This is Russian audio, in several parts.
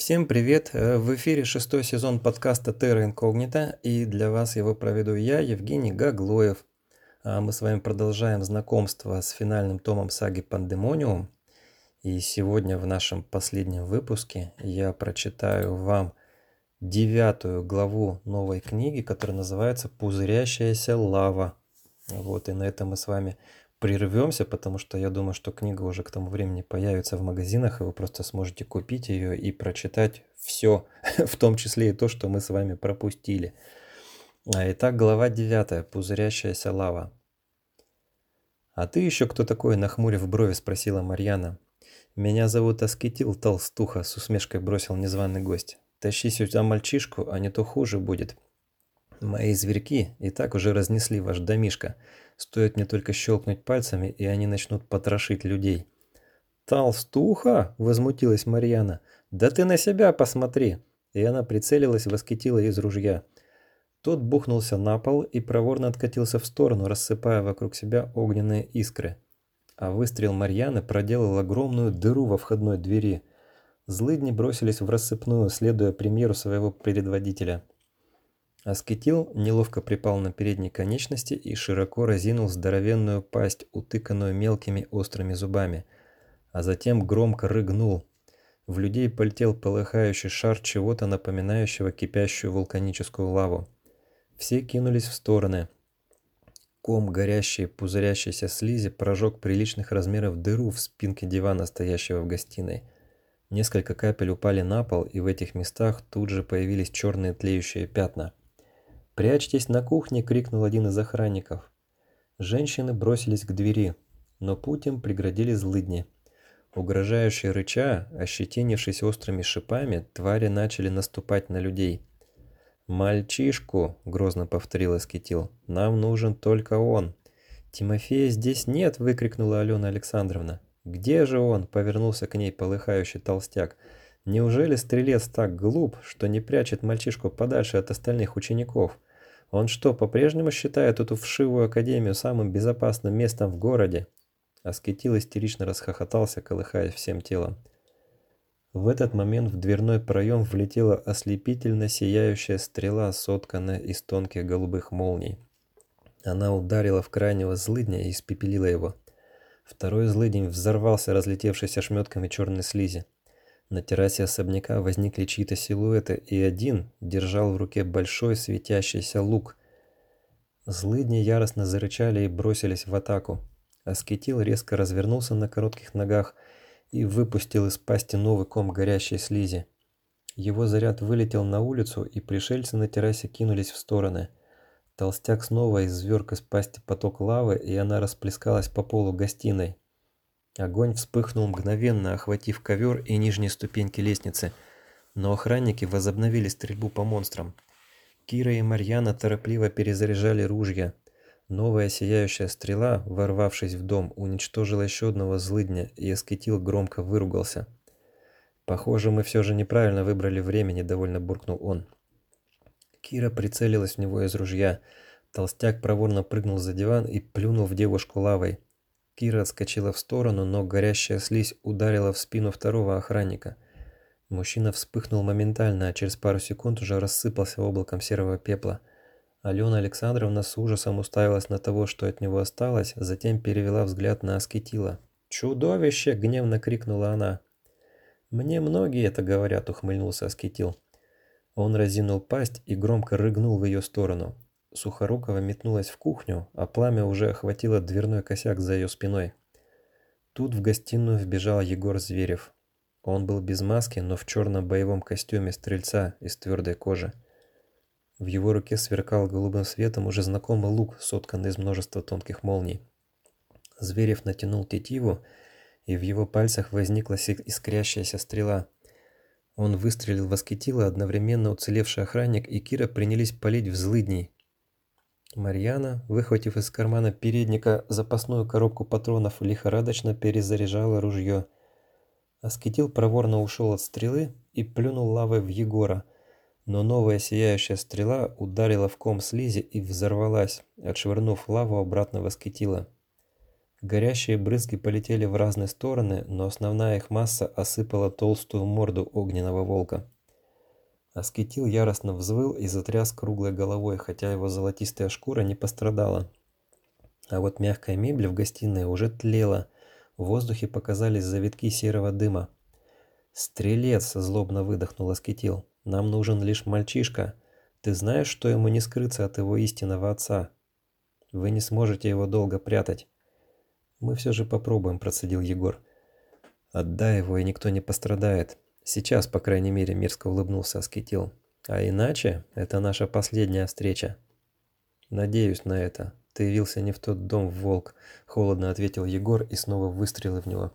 Всем привет! Э, в эфире шестой сезон подкаста Terra Incognita и для вас его проведу я, Евгений Гаглоев. А мы с вами продолжаем знакомство с финальным томом саги Пандемониум. И сегодня в нашем последнем выпуске я прочитаю вам девятую главу новой книги, которая называется «Пузырящаяся лава». Вот, и на этом мы с вами прервемся, потому что я думаю, что книга уже к тому времени появится в магазинах, и вы просто сможете купить ее и прочитать все, в том числе и то, что мы с вами пропустили. А, итак, глава 9. Пузырящаяся лава. «А ты еще кто такой?» – нахмурив брови, спросила Марьяна. «Меня зовут Аскетил Толстуха», – с усмешкой бросил незваный гость. «Тащи сюда мальчишку, а не то хуже будет. Мои зверьки и так уже разнесли ваш домишко. Стоит мне только щелкнуть пальцами, и они начнут потрошить людей. «Толстуха!» – возмутилась Марьяна. «Да ты на себя посмотри!» И она прицелилась, восхитила из ружья. Тот бухнулся на пол и проворно откатился в сторону, рассыпая вокруг себя огненные искры. А выстрел Марьяны проделал огромную дыру во входной двери. Злыдни бросились в рассыпную, следуя примеру своего предводителя – Аскетил неловко припал на передние конечности и широко разинул здоровенную пасть, утыканную мелкими острыми зубами, а затем громко рыгнул. В людей полетел полыхающий шар чего-то напоминающего кипящую вулканическую лаву. Все кинулись в стороны. Ком горящей, пузырящейся слизи прожег приличных размеров дыру в спинке дивана, стоящего в гостиной. Несколько капель упали на пол, и в этих местах тут же появились черные тлеющие пятна – «Прячьтесь на кухне!» – крикнул один из охранников. Женщины бросились к двери, но путь им преградили злыдни. Угрожающие рыча, ощетинившись острыми шипами, твари начали наступать на людей. «Мальчишку!» – грозно повторил Аскетил. «Нам нужен только он!» «Тимофея здесь нет!» – выкрикнула Алена Александровна. «Где же он?» – повернулся к ней полыхающий толстяк. «Неужели стрелец так глуп, что не прячет мальчишку подальше от остальных учеников?» Он что, по-прежнему считает эту вшивую академию самым безопасным местом в городе? Аскетил истерично расхохотался, колыхаясь всем телом. В этот момент в дверной проем влетела ослепительно сияющая стрела, сотканная из тонких голубых молний. Она ударила в крайнего злыдня и испепелила его. Второй злыдень взорвался, разлетевшись ошметками черной слизи. На террасе особняка возникли чьи-то силуэты, и один держал в руке большой светящийся лук. Злыдни яростно зарычали и бросились в атаку. Аскетил резко развернулся на коротких ногах и выпустил из пасти новый ком горящей слизи. Его заряд вылетел на улицу, и пришельцы на террасе кинулись в стороны. Толстяк снова изверг из пасти поток лавы, и она расплескалась по полу гостиной. Огонь вспыхнул мгновенно, охватив ковер и нижние ступеньки лестницы, но охранники возобновили стрельбу по монстрам. Кира и Марьяна торопливо перезаряжали ружья. Новая сияющая стрела, ворвавшись в дом, уничтожила еще одного злыдня, и Аскетил громко выругался. «Похоже, мы все же неправильно выбрали время», – недовольно буркнул он. Кира прицелилась в него из ружья. Толстяк проворно прыгнул за диван и плюнул в девушку лавой. Кира отскочила в сторону, но горящая слизь ударила в спину второго охранника. Мужчина вспыхнул моментально, а через пару секунд уже рассыпался облаком серого пепла. Алена Александровна с ужасом уставилась на того, что от него осталось, затем перевела взгляд на Аскетила. «Чудовище!» – гневно крикнула она. «Мне многие это говорят», – ухмыльнулся Аскетил. Он разинул пасть и громко рыгнул в ее сторону. Сухорукова метнулась в кухню, а пламя уже охватило дверной косяк за ее спиной. Тут в гостиную вбежал Егор Зверев. Он был без маски, но в черном боевом костюме стрельца из твердой кожи. В его руке сверкал голубым светом уже знакомый лук, сотканный из множества тонких молний. Зверев натянул тетиву, и в его пальцах возникла искрящаяся стрела. Он выстрелил в аскетила, одновременно уцелевший охранник и Кира принялись палить в злыдней, Марьяна, выхватив из кармана передника запасную коробку патронов, лихорадочно перезаряжала ружье. Аскетил проворно ушел от стрелы и плюнул лавой в Егора, но новая сияющая стрела ударила в ком слизи и взорвалась, отшвырнув лаву обратно в Аскетила. Горящие брызги полетели в разные стороны, но основная их масса осыпала толстую морду огненного волка. Аскетил яростно взвыл и затряс круглой головой, хотя его золотистая шкура не пострадала. А вот мягкая мебель в гостиной уже тлела. В воздухе показались завитки серого дыма. «Стрелец!» – злобно выдохнул Аскетил. «Нам нужен лишь мальчишка. Ты знаешь, что ему не скрыться от его истинного отца? Вы не сможете его долго прятать». «Мы все же попробуем», – процедил Егор. «Отдай его, и никто не пострадает. Сейчас, по крайней мере», – мерзко улыбнулся Аскетил. «А иначе это наша последняя встреча». «Надеюсь на это. Ты явился не в тот дом, волк», – холодно ответил Егор и снова выстрелил в него.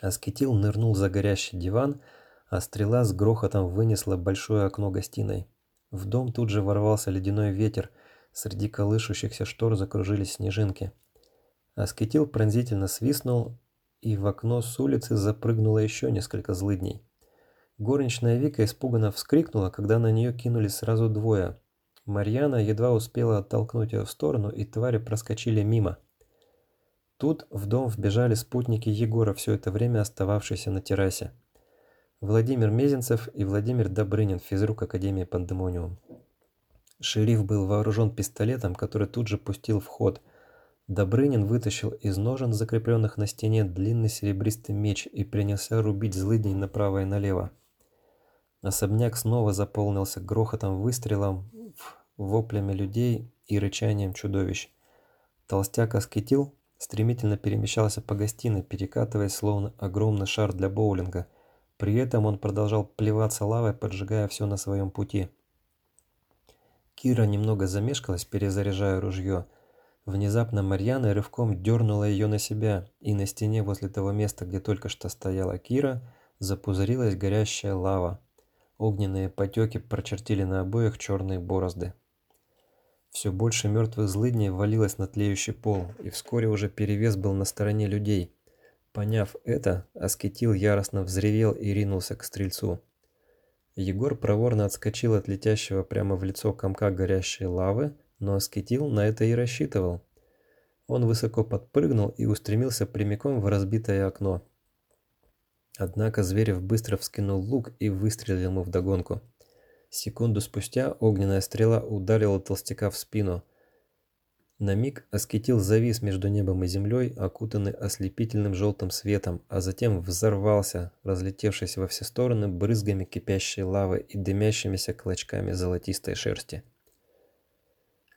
Аскетил нырнул за горящий диван, а стрела с грохотом вынесла большое окно гостиной. В дом тут же ворвался ледяной ветер, среди колышущихся штор закружились снежинки – Аскетил пронзительно свистнул, и в окно с улицы запрыгнуло еще несколько злыдней. Горничная Вика испуганно вскрикнула, когда на нее кинулись сразу двое. Марьяна едва успела оттолкнуть ее в сторону, и твари проскочили мимо. Тут в дом вбежали спутники Егора, все это время остававшиеся на террасе. Владимир Мезенцев и Владимир Добрынин, физрук Академии Пандемониум. Шериф был вооружен пистолетом, который тут же пустил в ход – Добрынин вытащил из ножен, закрепленных на стене, длинный серебристый меч и принялся рубить злыдней направо и налево. Особняк снова заполнился грохотом выстрелом, воплями людей и рычанием чудовищ. Толстяк Аскетил стремительно перемещался по гостиной, перекатываясь словно огромный шар для боулинга. При этом он продолжал плеваться лавой, поджигая все на своем пути. Кира немного замешкалась, перезаряжая ружье – Внезапно Марьяна рывком дернула ее на себя, и на стене возле того места, где только что стояла Кира, запузырилась горящая лава. Огненные потеки прочертили на обоих черные борозды. Все больше мертвых злыдней валилось на тлеющий пол, и вскоре уже перевес был на стороне людей. Поняв это, Аскетил яростно взревел и ринулся к стрельцу. Егор проворно отскочил от летящего прямо в лицо комка горящей лавы, но Аскетил на это и рассчитывал. Он высоко подпрыгнул и устремился прямиком в разбитое окно. Однако Зверев быстро вскинул лук и выстрелил ему вдогонку. Секунду спустя огненная стрела ударила толстяка в спину. На миг Аскетил завис между небом и землей, окутанный ослепительным желтым светом, а затем взорвался, разлетевшись во все стороны брызгами кипящей лавы и дымящимися клочками золотистой шерсти.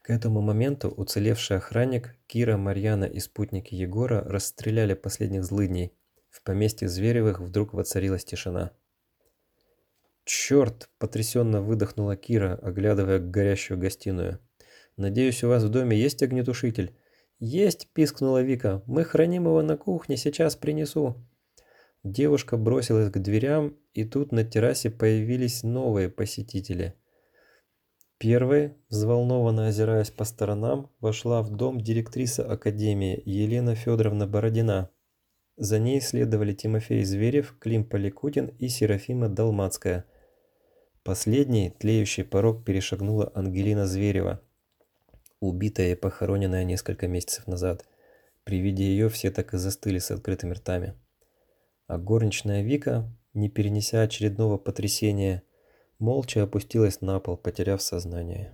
К этому моменту уцелевший охранник, Кира, Марьяна и спутники Егора расстреляли последних злыдней. В поместье Зверевых вдруг воцарилась тишина. «Черт!» – потрясенно выдохнула Кира, оглядывая горящую гостиную. «Надеюсь, у вас в доме есть огнетушитель?» «Есть!» – пискнула Вика. «Мы храним его на кухне, сейчас принесу». Девушка бросилась к дверям, и тут на террасе появились новые посетители – Первой, взволнованно озираясь по сторонам, вошла в дом директриса академии Елена Федоровна Бородина. За ней следовали Тимофей Зверев, Клим Поликутин и Серафима Долмацкая. Последний тлеющий порог перешагнула Ангелина Зверева, убитая и похороненная несколько месяцев назад. При виде ее все так и застыли с открытыми ртами. А горничная Вика, не перенеся очередного потрясения, молча опустилась на пол, потеряв сознание.